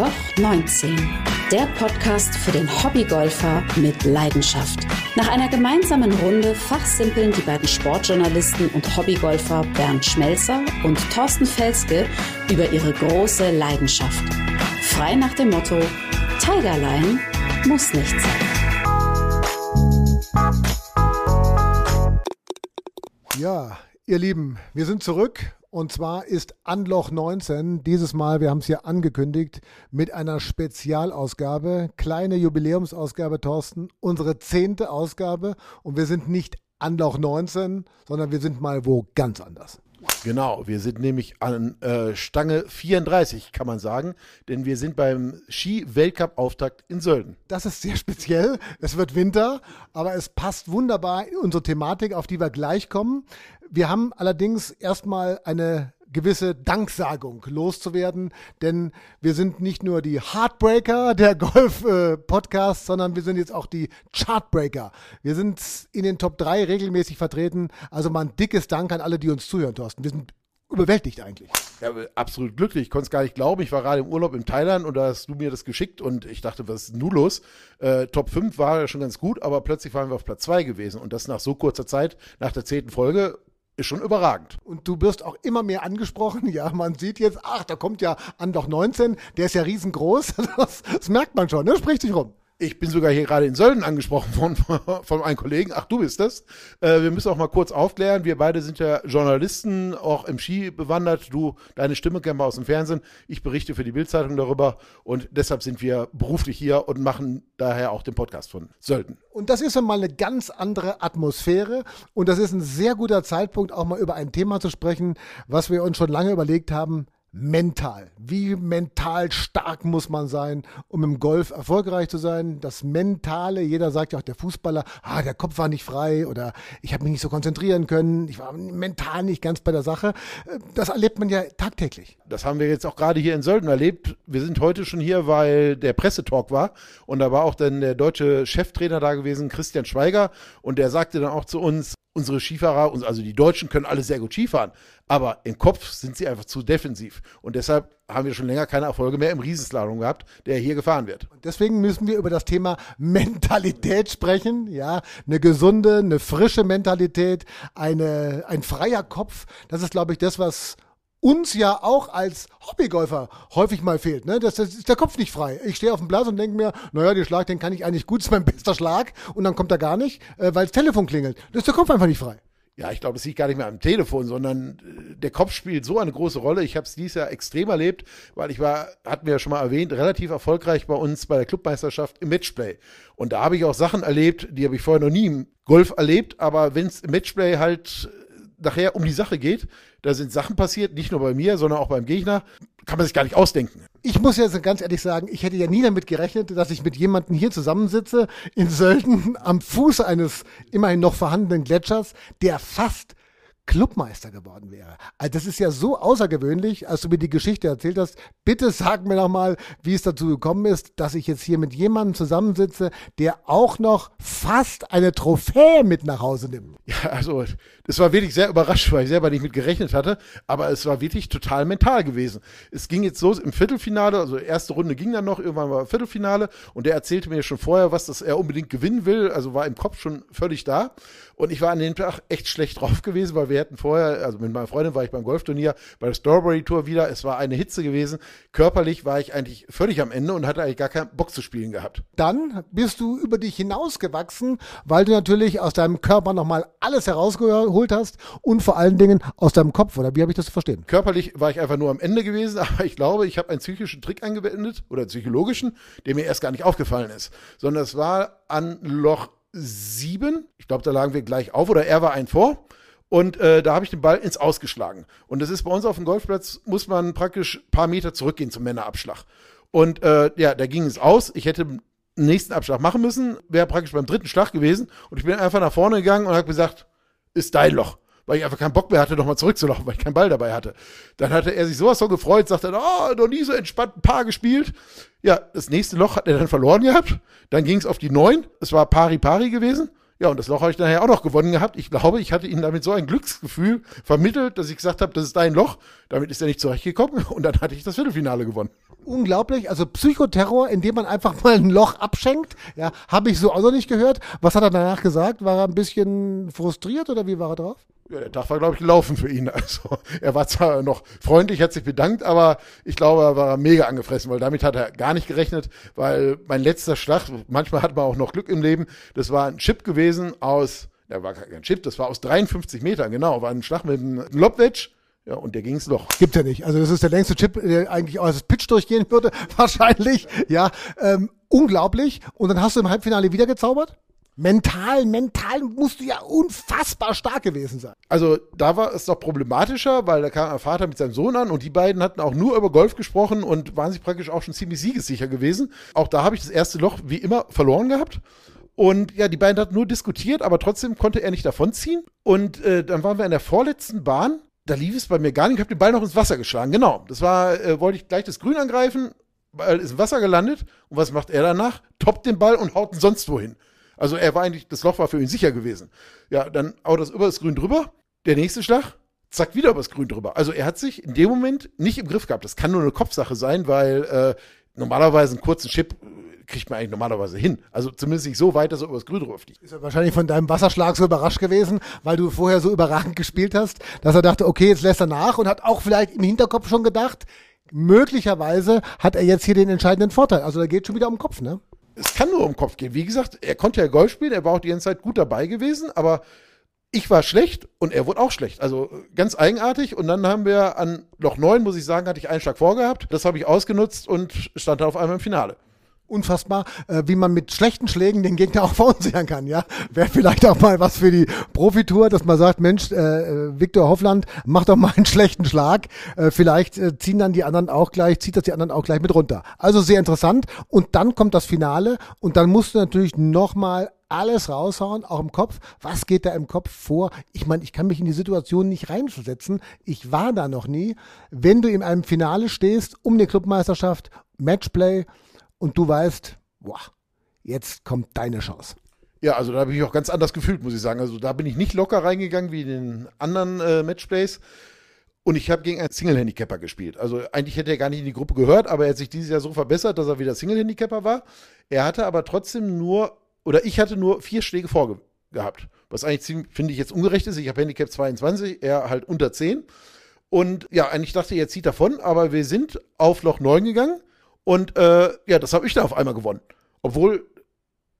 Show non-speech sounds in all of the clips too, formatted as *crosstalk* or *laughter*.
Loch 19, der Podcast für den Hobbygolfer mit Leidenschaft. Nach einer gemeinsamen Runde fachsimpeln die beiden Sportjournalisten und Hobbygolfer Bernd Schmelzer und Thorsten Felske über ihre große Leidenschaft. Frei nach dem Motto: Tigerline muss nicht sein. Ja, ihr Lieben, wir sind zurück und zwar ist Anloch 19 dieses Mal, wir haben es hier angekündigt, mit einer Spezialausgabe, kleine Jubiläumsausgabe, Thorsten, unsere zehnte Ausgabe. Und wir sind nicht Anloch 19, sondern wir sind mal wo ganz anders. Genau, wir sind nämlich an äh, Stange 34, kann man sagen, denn wir sind beim Ski-Weltcup-Auftakt in Sölden. Das ist sehr speziell. Es wird Winter, aber es passt wunderbar in unsere Thematik, auf die wir gleich kommen. Wir haben allerdings erstmal eine gewisse Danksagung loszuwerden, denn wir sind nicht nur die Heartbreaker der *laughs* Golf-Podcast, sondern wir sind jetzt auch die Chartbreaker. Wir sind in den Top 3 regelmäßig vertreten, also mal ein dickes Dank an alle, die uns zuhören, Thorsten. Wir sind überwältigt eigentlich. Ja, absolut glücklich. Ich konnte es gar nicht glauben. Ich war gerade im Urlaub in Thailand und da hast du mir das geschickt und ich dachte, was ist nun los? Äh, Top 5 war ja schon ganz gut, aber plötzlich waren wir auf Platz 2 gewesen und das nach so kurzer Zeit, nach der zehnten Folge, ist schon überragend. Und du wirst auch immer mehr angesprochen. *laughs* Ja, man sieht jetzt, ach, da kommt ja Anloch 19, der ist ja riesengroß. *laughs* Das, das merkt man schon, ne? Spricht sich rum. Ich bin sogar hier gerade in Sölden angesprochen worden *laughs* von einem Kollegen. Ach, du bist das. Äh, wir müssen auch mal kurz aufklären. Wir beide sind ja Journalisten, auch im Ski bewandert. Du, deine Stimme kennen wir aus dem Fernsehen. Ich berichte für die Bildzeitung darüber und deshalb sind wir beruflich hier und machen daher auch den Podcast von Sölden. Und das ist dann mal eine ganz andere Atmosphäre und das ist ein sehr guter Zeitpunkt, auch mal über ein Thema zu sprechen, was wir uns schon lange überlegt haben mental. Wie mental stark muss man sein, um im Golf erfolgreich zu sein? Das Mentale, jeder sagt ja auch der Fußballer, ah, der Kopf war nicht frei oder ich habe mich nicht so konzentrieren können, ich war mental nicht ganz bei der Sache. Das erlebt man ja tagtäglich. Das haben wir jetzt auch gerade hier in Sölden erlebt. Wir sind heute schon hier, weil der Pressetalk war und da war auch dann der deutsche Cheftrainer da gewesen, Christian Schweiger und der sagte dann auch zu uns, unsere Skifahrer, also die Deutschen können alle sehr gut Skifahren, aber im Kopf sind sie einfach zu defensiv. Und deshalb haben wir schon länger keine Erfolge mehr im Riesenslalom gehabt, der hier gefahren wird. Und deswegen müssen wir über das Thema Mentalität sprechen. Ja, eine gesunde, eine frische Mentalität, eine, ein freier Kopf. Das ist, glaube ich, das, was uns ja auch als Hobbygolfer häufig mal fehlt. Ne? Das, das ist der Kopf nicht frei. Ich stehe auf dem Platz und denke mir, naja, den Schlag, den kann ich eigentlich gut, *laughs* ist mein bester Schlag. Und dann kommt er gar nicht, äh, weil das Telefon klingelt. Das ist der Kopf einfach nicht frei. Ja, ich glaube, das liegt gar nicht mehr am Telefon, sondern äh, der Kopf spielt so eine große Rolle. Ich habe es dieses Jahr extrem erlebt, weil ich war, hatten wir ja schon mal erwähnt, relativ erfolgreich bei uns bei der Clubmeisterschaft im Matchplay. Und da habe ich auch Sachen erlebt, die habe ich vorher noch nie im Golf erlebt, aber wenn es im Matchplay halt nachher um die Sache geht, da sind Sachen passiert, nicht nur bei mir, sondern auch beim Gegner, kann man sich gar nicht ausdenken. Ich muss jetzt ganz ehrlich sagen, ich hätte ja nie damit gerechnet, dass ich mit jemandem hier zusammensitze in Sölden am Fuße eines immerhin noch vorhandenen Gletschers, der fast Clubmeister geworden wäre. Also das ist ja so außergewöhnlich, als du mir die Geschichte erzählt hast. Bitte sag mir noch mal, wie es dazu gekommen ist, dass ich jetzt hier mit jemandem zusammensitze, der auch noch fast eine Trophäe mit nach Hause nimmt. Ja, also das war wirklich sehr überrascht, weil ich selber nicht mit gerechnet hatte, aber es war wirklich total mental gewesen. Es ging jetzt los im Viertelfinale, also erste Runde ging dann noch, irgendwann war Viertelfinale und der erzählte mir schon vorher, was das er unbedingt gewinnen will, also war im Kopf schon völlig da und ich war an dem Tag echt schlecht drauf gewesen, weil wir hatten vorher, also mit meiner Freundin war ich beim Golfturnier, bei der Strawberry Tour wieder. Es war eine Hitze gewesen. Körperlich war ich eigentlich völlig am Ende und hatte eigentlich gar keinen Bock zu spielen gehabt. Dann bist du über dich hinausgewachsen, weil du natürlich aus deinem Körper nochmal alles herausgeholt hast und vor allen Dingen aus deinem Kopf, oder wie habe ich das zu verstehen? Körperlich war ich einfach nur am Ende gewesen, *laughs* aber ich glaube, ich habe einen psychischen Trick angewendet oder einen psychologischen, der mir erst gar nicht aufgefallen ist, sondern es war an Loch sieben. Ich glaube, da lagen wir gleich auf oder er war ein vor. Und äh, da habe ich den Ball ins Ausgeschlagen. Und das ist bei uns auf dem Golfplatz, muss man praktisch paar Meter zurückgehen zum Männerabschlag. Und äh, ja, da ging es aus. Ich hätte den nächsten Abschlag machen müssen, wäre praktisch beim dritten Schlag gewesen. Und ich bin einfach nach vorne gegangen und habe gesagt, ist dein Loch. Weil ich einfach keinen Bock mehr hatte, nochmal zurückzulaufen, weil ich keinen Ball dabei hatte. Dann hatte er sich sowas so gefreut, sagte, oh, noch nie so entspannt ein Paar gespielt. Ja, das nächste Loch hat er dann verloren gehabt. Dann ging es auf die neun. Es war pari pari gewesen. Ja, und das Loch habe ich nachher auch noch gewonnen gehabt. Ich glaube, ich hatte ihnen damit so ein Glücksgefühl vermittelt, dass ich gesagt habe, das ist dein Loch. Damit ist er nicht zurechtgekommen *laughs* und dann hatte ich das Viertelfinale gewonnen. Unglaublich, also Psychoterror, indem man einfach mal ein Loch abschenkt, ja, habe ich so auch noch nicht gehört. Was hat er danach gesagt? War er ein bisschen frustriert oder wie war er drauf? Ja, der Tag war, glaube ich, gelaufen für ihn. *laughs* Also er war zwar noch freundlich, hat sich bedankt, aber ich glaube, er war mega angefressen, weil damit hat er gar nicht gerechnet, weil mein letzter Schlag, manchmal hat man auch noch Glück im Leben, das war ein Chip gewesen aus, der war kein Chip, das war aus 53 Metern, genau, war ein Schlag mit einem Lobwedge. Ja, und der ging ins Loch. Gibt ja nicht. Also das ist der längste Chip, der eigentlich aus das Pitch durchgehen würde, *laughs* wahrscheinlich. Ja, ähm, unglaublich. Und dann hast du im Halbfinale wieder gezaubert? Mental, mental musst du ja unfassbar stark gewesen sein. Also da war es doch problematischer, weil da kam mein Vater mit seinem Sohn an und die beiden hatten auch nur über Golf gesprochen und waren sich praktisch auch schon ziemlich siegessicher gewesen. Auch da habe ich das erste Loch wie immer verloren gehabt. Und ja, die beiden hatten nur diskutiert, aber trotzdem konnte er nicht davonziehen. Und äh, dann waren wir in der vorletzten Bahn. Da lief es bei mir gar nicht. Ich habe den Ball noch ins Wasser geschlagen. Genau. Das war, äh, wollte ich gleich das Grün angreifen. Ball ist im Wasser gelandet. Und was macht er danach? Toppt den Ball und haut ihn sonst wohin. Also er war eigentlich, das Loch war für ihn sicher gewesen. Ja, dann haut das über das Grün drüber. Der nächste Schlag, zack, wieder übers Grün drüber. Also er hat sich in dem Moment nicht im Griff gehabt. Das kann nur eine Kopfsache sein, weil äh, normalerweise einen kurzen Chip äh, kriegt man eigentlich normalerweise hin. Also zumindest nicht so weit, dass er übers Grün drüber fliegt. Ist er wahrscheinlich von deinem Wasserschlag so überrascht gewesen, weil du vorher so überragend gespielt hast, dass er dachte, okay, jetzt lässt er nach und hat auch vielleicht im Hinterkopf schon gedacht, möglicherweise hat er jetzt hier den entscheidenden Vorteil. Also da geht schon wieder um den Kopf, ne? Es kann nur um den Kopf gehen. Wie gesagt, er konnte ja Golf spielen, er war auch die ganze Zeit gut dabei gewesen, aber ich war schlecht und er wurde auch schlecht. Also ganz eigenartig. Und dann haben wir an Loch 9, muss ich sagen, hatte ich einen Schlag vorgehabt. Das habe ich ausgenutzt und stand da auf einmal im Finale unfassbar, äh, wie man mit schlechten Schlägen den Gegner *laughs* auch verunsichern kann, ja. Wäre vielleicht auch mal was für die Profitour, dass man sagt, Mensch, äh, Viktor Hoffland, mach doch mal einen schlechten Schlag. Äh, vielleicht äh, ziehen dann die anderen auch gleich, zieht das die anderen auch gleich mit runter. Also sehr interessant. Und dann kommt das Finale und dann musst du natürlich nochmal alles raushauen, auch im Kopf. Was geht da im Kopf vor? Ich meine, ich kann mich in die Situation nicht reinversetzen. Ich war da noch nie. Wenn du in einem Finale stehst um die Clubmeisterschaft, Matchplay, und du weißt, boah, jetzt kommt deine Chance. Ja, also da habe ich auch ganz anders gefühlt, muss ich sagen. Also da bin ich nicht locker reingegangen wie in den anderen äh, Matchplays. Und ich habe gegen einen Single-Handicapper gespielt. Also eigentlich hätte er gar nicht in die Gruppe gehört, aber er hat sich dieses Jahr so verbessert, dass er wieder Single-Handicapper war. Er hatte aber trotzdem nur, oder ich hatte nur vier Schläge vorgehabt. Was eigentlich finde ich jetzt ungerecht ist. Ich habe Handicap 22, er halt unter 10. Und ja, eigentlich dachte ich, er zieht davon, aber wir sind auf Loch 9 gegangen. Und äh, ja, das habe ich da auf einmal gewonnen. Obwohl,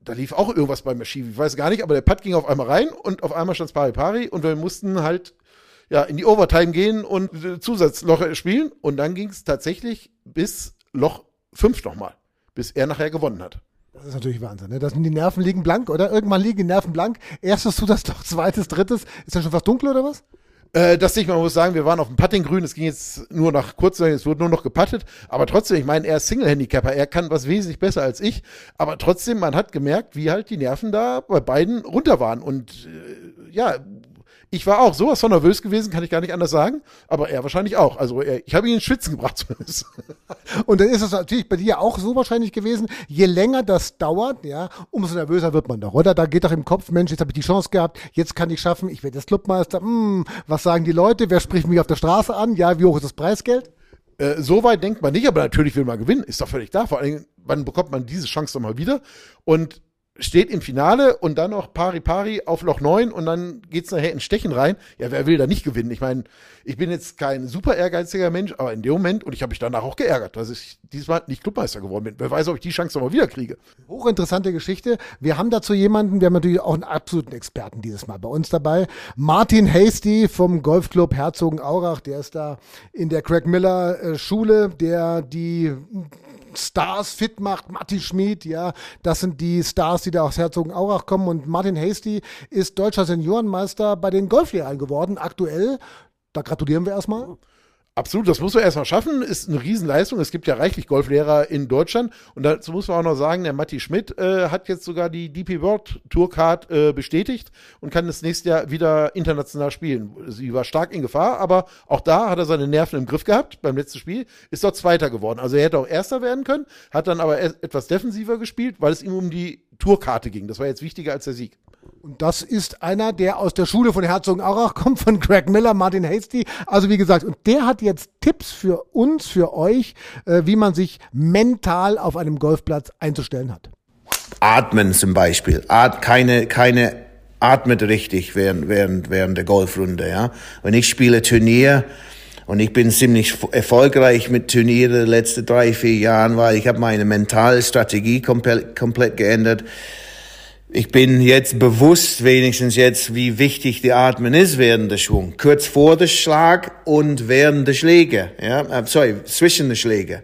da lief auch irgendwas bei mir schief. Ich weiß gar nicht, aber der Putt ging auf einmal rein und auf einmal stand es pari pari und wir mussten halt ja, in die Overtime gehen und äh, Zusatzloch spielen. Und dann ging es tatsächlich bis Loch 5 nochmal, bis er nachher gewonnen hat. Das ist natürlich Wahnsinn. Ne? Das die Nerven liegen blank, oder? Irgendwann liegen die Nerven blank. Erstes doch, *laughs* zweites, drittes. Ist das schon fast dunkel oder was? Äh, das nicht, man muss sagen, wir waren auf dem Puttinggrün, es ging jetzt nur nach kurz, es wurde nur noch gepattet, aber trotzdem, ich meine, er ist Single-Handicapper, er kann was wesentlich besser als ich, aber trotzdem, man hat gemerkt, wie halt die Nerven da bei beiden runter waren. Und äh, ja, ich war auch sowas von nervös gewesen, kann ich gar nicht anders sagen, aber er wahrscheinlich auch. Also er, ich habe ihn ins Schwitzen gebracht zumindest. *laughs* Und dann ist es natürlich bei dir auch so wahrscheinlich gewesen, je länger das dauert, ja, umso nervöser wird man doch, oder? Da geht doch im Kopf, Mensch, jetzt habe ich die Chance gehabt, jetzt kann ich schaffen, ich werde jetzt Clubmeister, hm, was sagen die Leute, wer spricht mich auf der Straße an, ja, wie hoch ist das Preisgeld? Äh, so weit denkt man nicht, aber natürlich will man gewinnen, ist doch völlig da. Vor allem, wann bekommt man diese Chance nochmal wieder? Und steht im Finale und dann noch pari pari auf Loch 9 und dann geht's nachher in Stechen rein. Ja, wer will da nicht gewinnen? Ich meine, ich bin jetzt kein super ehrgeiziger Mensch, aber in dem Moment, und ich habe mich danach auch geärgert, dass ich diesmal nicht Clubmeister geworden bin. Wer weiß, ob ich die Chance nochmal wieder kriege. Hochinteressante Geschichte. Wir haben dazu jemanden, wir haben natürlich auch einen absoluten Experten dieses Mal bei uns dabei. Martin Hasty vom Golfclub Herzogenaurach, der ist da in der Craig Miller äh, Schule, der die Stars fit macht, Matti Schmid, ja, das sind die Stars, die da aus Herzogenaurach kommen und Martin Hasty ist deutscher Seniorenmeister bei den Golflehrern geworden, aktuell. Da gratulieren wir erstmal. Absolut, das muss man erstmal schaffen, ist eine Riesenleistung. Es gibt ja reichlich Golflehrer in Deutschland. Und dazu muss man auch noch sagen, der Matti Schmidt äh, hat jetzt sogar die DP World Tourcard äh, bestätigt und kann das nächste Jahr wieder international spielen. Sie war stark in Gefahr, aber auch da hat er seine Nerven im Griff gehabt beim letzten Spiel, ist dort Zweiter geworden. Also er hätte auch Erster werden können, hat dann aber etwas defensiver gespielt, weil es ihm um die Tourkarte ging. Das war jetzt wichtiger als der Sieg. Und das ist einer, der aus der Schule von Herzogenaurach *laughs* kommt, von Greg Miller, Martin Hasty. Also wie gesagt, und der hat jetzt Tipps für uns, für euch, äh, wie man sich mental auf einem Golfplatz einzustellen hat. Atmen zum Beispiel. At keine, keine atmet richtig während, während, während der Golfrunde, ja. Wenn ich spiele Turnier, und ich bin ziemlich erfolgreich mit Turniere die letzten drei, vier Jahren, weil ich habe meine mentale Strategie komplett, komplett geändert ich bin jetzt bewusst, wenigstens jetzt, wie wichtig die Atmen ist während der Schwung. Kurz vor der Schlag und während der Schläge. Ja, äh, sorry, zwischen den Schläge.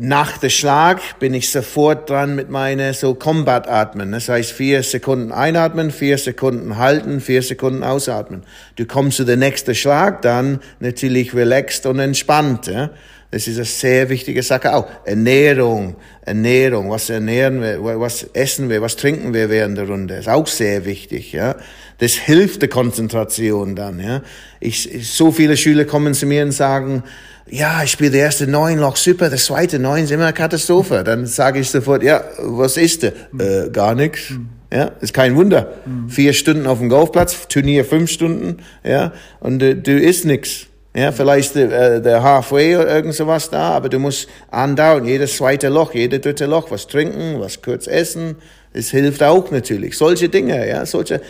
Nach der Schlag bin ich sofort dran mit meiner so Combat-Atmen. Das heißt, vier Sekunden einatmen, vier Sekunden halten, vier Sekunden ausatmen. Du kommst zu der nächsten Schlag, dann natürlich relaxed und entspannt. Ja? Das ist eine sehr wichtige Sache auch. Ernährung, Ernährung, was ernähren wir, was essen wir, was trinken wir während der Runde, ist auch sehr wichtig, ja. Das hilft der Konzentration dann, ja. Ich, so viele Schüler kommen zu mir und sagen, ja, ich spiele die erste neun Loch super, das zweite neun ist immer eine Katastrophe. Dann sage ich sofort, ja, was ist der? Äh, gar nichts. Ja, ist kein Wunder. Vier Stunden auf dem Golfplatz, Turnier fünf Stunden, ja, und äh, du isst nichts. Ja, vielleicht der, der Halfway oder irgend sowas da, aber du musst andauern, jedes zweite Loch, jedes dritte Loch, was trinken, was kurz essen. Es hilft auch natürlich. Solche Dinge, ja, solche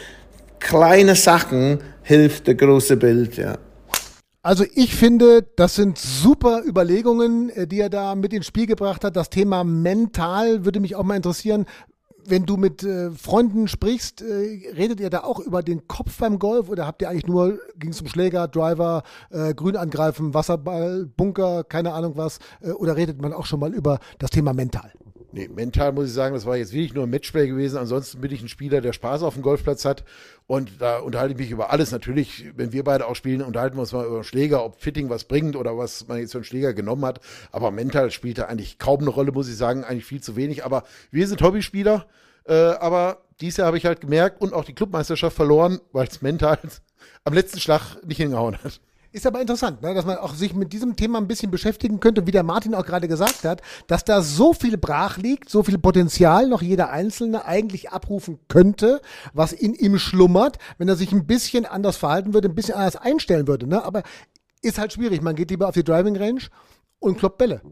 kleine Sachen hilft der große Bild, ja. Also ich finde, das sind super Überlegungen, äh, die er da mit ins Spiel gebracht hat. Das Thema mental würde mich auch mal interessieren wenn du mit äh, Freunden sprichst, äh, redet ihr da auch über den Kopf beim Golf oder habt ihr eigentlich nur, ging es um Schläger, Driver, äh, Grün angreifen, Wasserball, Bunker, keine Ahnung was, äh, oder redet man auch schon mal über das Thema mental? Nee, mental muss ich sagen, das war jetzt wirklich nur ein Matchplay gewesen. Ansonsten bin ich ein Spieler, der Spaß auf dem Golfplatz hat. Und da unterhalte ich mich über alles. Natürlich, wenn wir beide auch spielen, unterhalten wir uns mal über Schläger, ob Fitting was bringt oder was man jetzt für einen Schläger genommen hat. Aber mental spielt er eigentlich kaum eine Rolle, muss ich sagen, eigentlich viel zu wenig. Aber wir sind Hobbyspieler. Äh, aber dieses Jahr habe ich halt gemerkt und auch die Clubmeisterschaft verloren, weil es mental *laughs* am letzten Schlag nicht hingehauen hat. Ist aber interessant, ne, dass man auch sich mit diesem Thema ein bisschen beschäftigen könnte, wie der Martin auch gerade gesagt hat, dass da so viel brach liegt, so viel Potenzial noch jeder Einzelne eigentlich abrufen könnte, was in ihm schlummert, wenn er sich ein bisschen anders verhalten würde, ein bisschen anders einstellen würde. Ne? Aber ist halt schwierig. Man geht lieber auf die Driving Range und kloppt Bälle.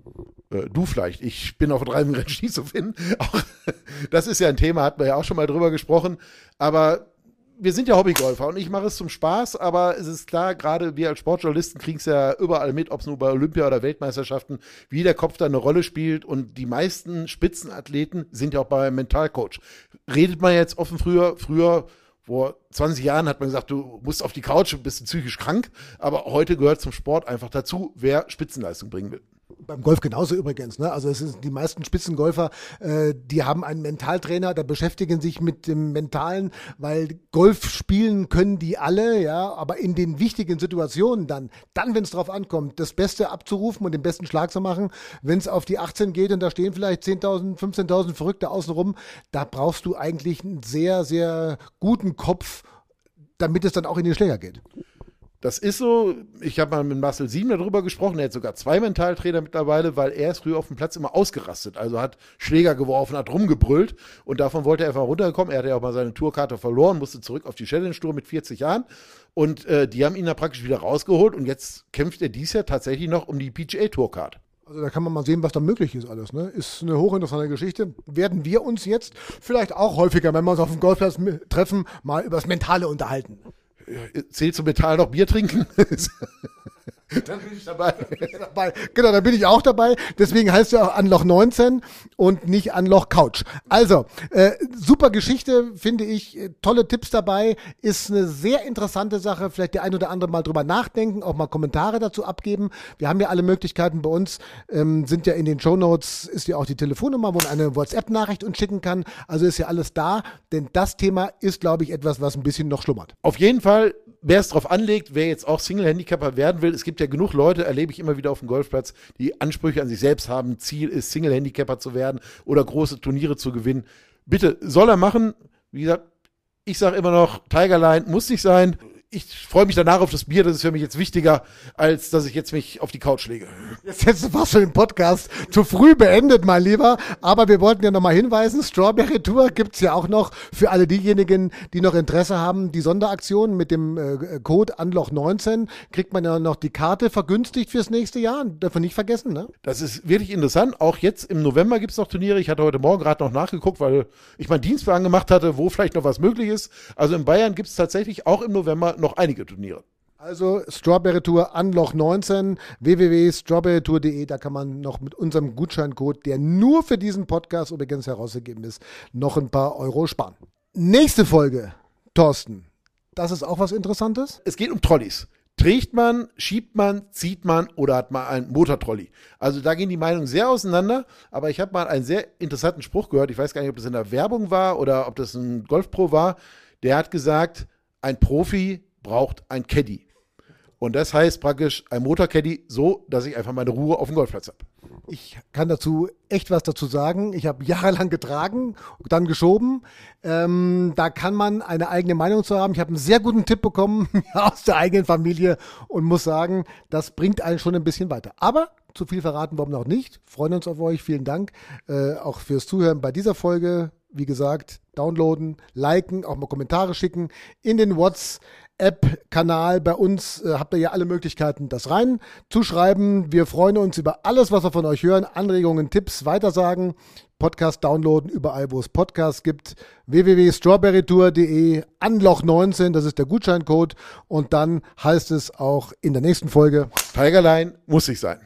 Äh, du vielleicht. Ich bin auf der Driving Range *laughs* nicht zu finden. Auch, das ist ja ein Thema, hatten wir ja auch schon mal drüber gesprochen. Aber wir sind ja Hobbygolfer und ich mache es zum Spaß, aber es ist klar, gerade wir als Sportjournalisten kriegen es ja überall mit, ob es nur bei Olympia oder Weltmeisterschaften, wie der Kopf da eine Rolle spielt und die meisten Spitzenathleten sind ja auch bei einem Mentalcoach. Redet man jetzt offen früher, früher vor 20 Jahren hat man gesagt, du musst auf die Couch und bist psychisch krank, aber heute gehört zum Sport einfach dazu, wer Spitzenleistung bringen will. Beim Golf genauso übrigens. Ne? Also es sind die meisten Spitzengolfer, äh, die haben einen Mentaltrainer, da beschäftigen sich mit dem Mentalen, weil Golf spielen können die alle, ja, aber in den wichtigen Situationen dann, dann, wenn es drauf ankommt, das Beste abzurufen und den besten Schlag zu machen, wenn es auf die 18 geht und da stehen vielleicht 10.000, 15.000 Verrückte außenrum, da brauchst du eigentlich einen sehr, sehr guten Kopf, damit es dann auch in den Schläger geht. Das ist so, ich habe mal mit Marcel Sieben darüber gesprochen, er hat sogar zwei Mentaltrainer mittlerweile, weil er ist früher auf dem Platz immer ausgerastet, also hat Schläger geworfen, hat rumgebrüllt und davon wollte er einfach runterkommen. Er hatte ja auch mal seine Tourkarte verloren, musste zurück auf die Challenge Tour mit 40 Jahren und äh, die haben ihn da praktisch wieder rausgeholt und jetzt kämpft er dies Jahr tatsächlich noch um die PGA Tourcard. Also da kann man mal sehen, was da möglich ist alles. Ne? Ist eine hochinteressante Geschichte. Werden wir uns jetzt vielleicht auch häufiger, wenn wir uns auf dem Golfplatz treffen, mal über das Mentale unterhalten zählt zum Metall noch Bier trinken? *laughs* Dann bin ich *laughs* dabei. Genau, dann bin ich auch dabei. Deswegen heißt es auch Anloch 19 und nicht Anloch Couch. Also, äh, super Geschichte, finde ich. Tolle Tipps dabei. Ist eine sehr interessante Sache. Vielleicht der ein oder andere mal drüber nachdenken, auch mal Kommentare dazu abgeben. Wir haben ja alle Möglichkeiten bei uns. Ähm, sind ja in den Show Notes, ist ja auch die Telefonnummer, wo man eine WhatsApp-Nachricht uns schicken kann. Also ist ja alles da. Denn das Thema ist, glaube ich, etwas, was ein bisschen noch schlummert. Auf jeden Fall wer es drauf anlegt, wer jetzt auch Single-Handicapper werden will, es gibt ja genug Leute, erlebe ich immer wieder auf dem Golfplatz, die Ansprüche an sich selbst haben. Ziel ist, Single-Handicapper zu werden oder große Turniere zu gewinnen. Bitte, soll er machen. Wie gesagt, ich sage immer noch, Tigerline muss nicht sein. Ich freue mich danach auf das Bier. Das ist für mich jetzt wichtiger, als dass ich jetzt mich auf die Couch lege. Jetzt hättest du fast schon den Podcast zu früh beendet, mein Lieber. Aber wir wollten ja nochmal hinweisen, Strawberry Tour gibt's ja auch noch für alle diejenigen, die noch Interesse haben. Die Sonderaktion mit dem äh, Code Anloch19 kriegt man ja noch die Karte vergünstigt fürs nächste Jahr. Dürfen nicht vergessen, ne? Das ist wirklich interessant. Auch jetzt im November gibt's noch Turniere. Ich hatte heute Morgen gerade noch nachgeguckt, weil ich meinen Dienstwagen gemacht hatte, wo vielleicht noch was möglich ist. Also in Bayern gibt's tatsächlich auch im November noch einige Turniere. Also Strawberry Tour Anloch 19, www.strawberrytour.de, da kann man noch mit unserem Gutscheincode, der nur für diesen Podcast übrigens herausgegeben ist, noch ein paar Euro sparen. Nächste Folge, Thorsten. Das ist auch was Interessantes. Es geht um Trolleys. Trägt man, schiebt man, zieht man oder hat man einen Motortrolley? Also da gehen die Meinungen sehr auseinander, aber ich habe mal einen sehr interessanten Spruch gehört. Ich weiß gar nicht, ob das in der Werbung war oder ob das ein Golfpro war. Der hat gesagt, ein Profi braucht ein Caddy. Und das heißt praktisch ein Motorcaddy so, dass ich einfach meine Ruhe auf dem Golfplatz habe. Ich kann dazu echt was dazu sagen. Ich habe jahrelang getragen, dann geschoben. Ähm, da kann man eine eigene Meinung zu haben. Ich habe einen sehr guten Tipp bekommen *laughs* aus der eigenen Familie und muss sagen, das bringt einen schon ein bisschen weiter. Aber zu viel verraten warum noch nicht. Freuen uns auf euch. Vielen Dank äh, auch fürs Zuhören bei dieser Folge. Wie gesagt, downloaden, liken, auch mal Kommentare schicken in den WhatsApp App-Kanal bei uns äh, habt ihr ja alle Möglichkeiten, das rein zu schreiben. Wir freuen uns über alles, was wir von euch hören. Anregungen, Tipps, weitersagen. Podcast downloaden, überall, wo es Podcasts gibt. www.strawberrytour.de, Anloch19, das ist der Gutscheincode. Und dann heißt es auch in der nächsten Folge. Tigerline muss ich sein.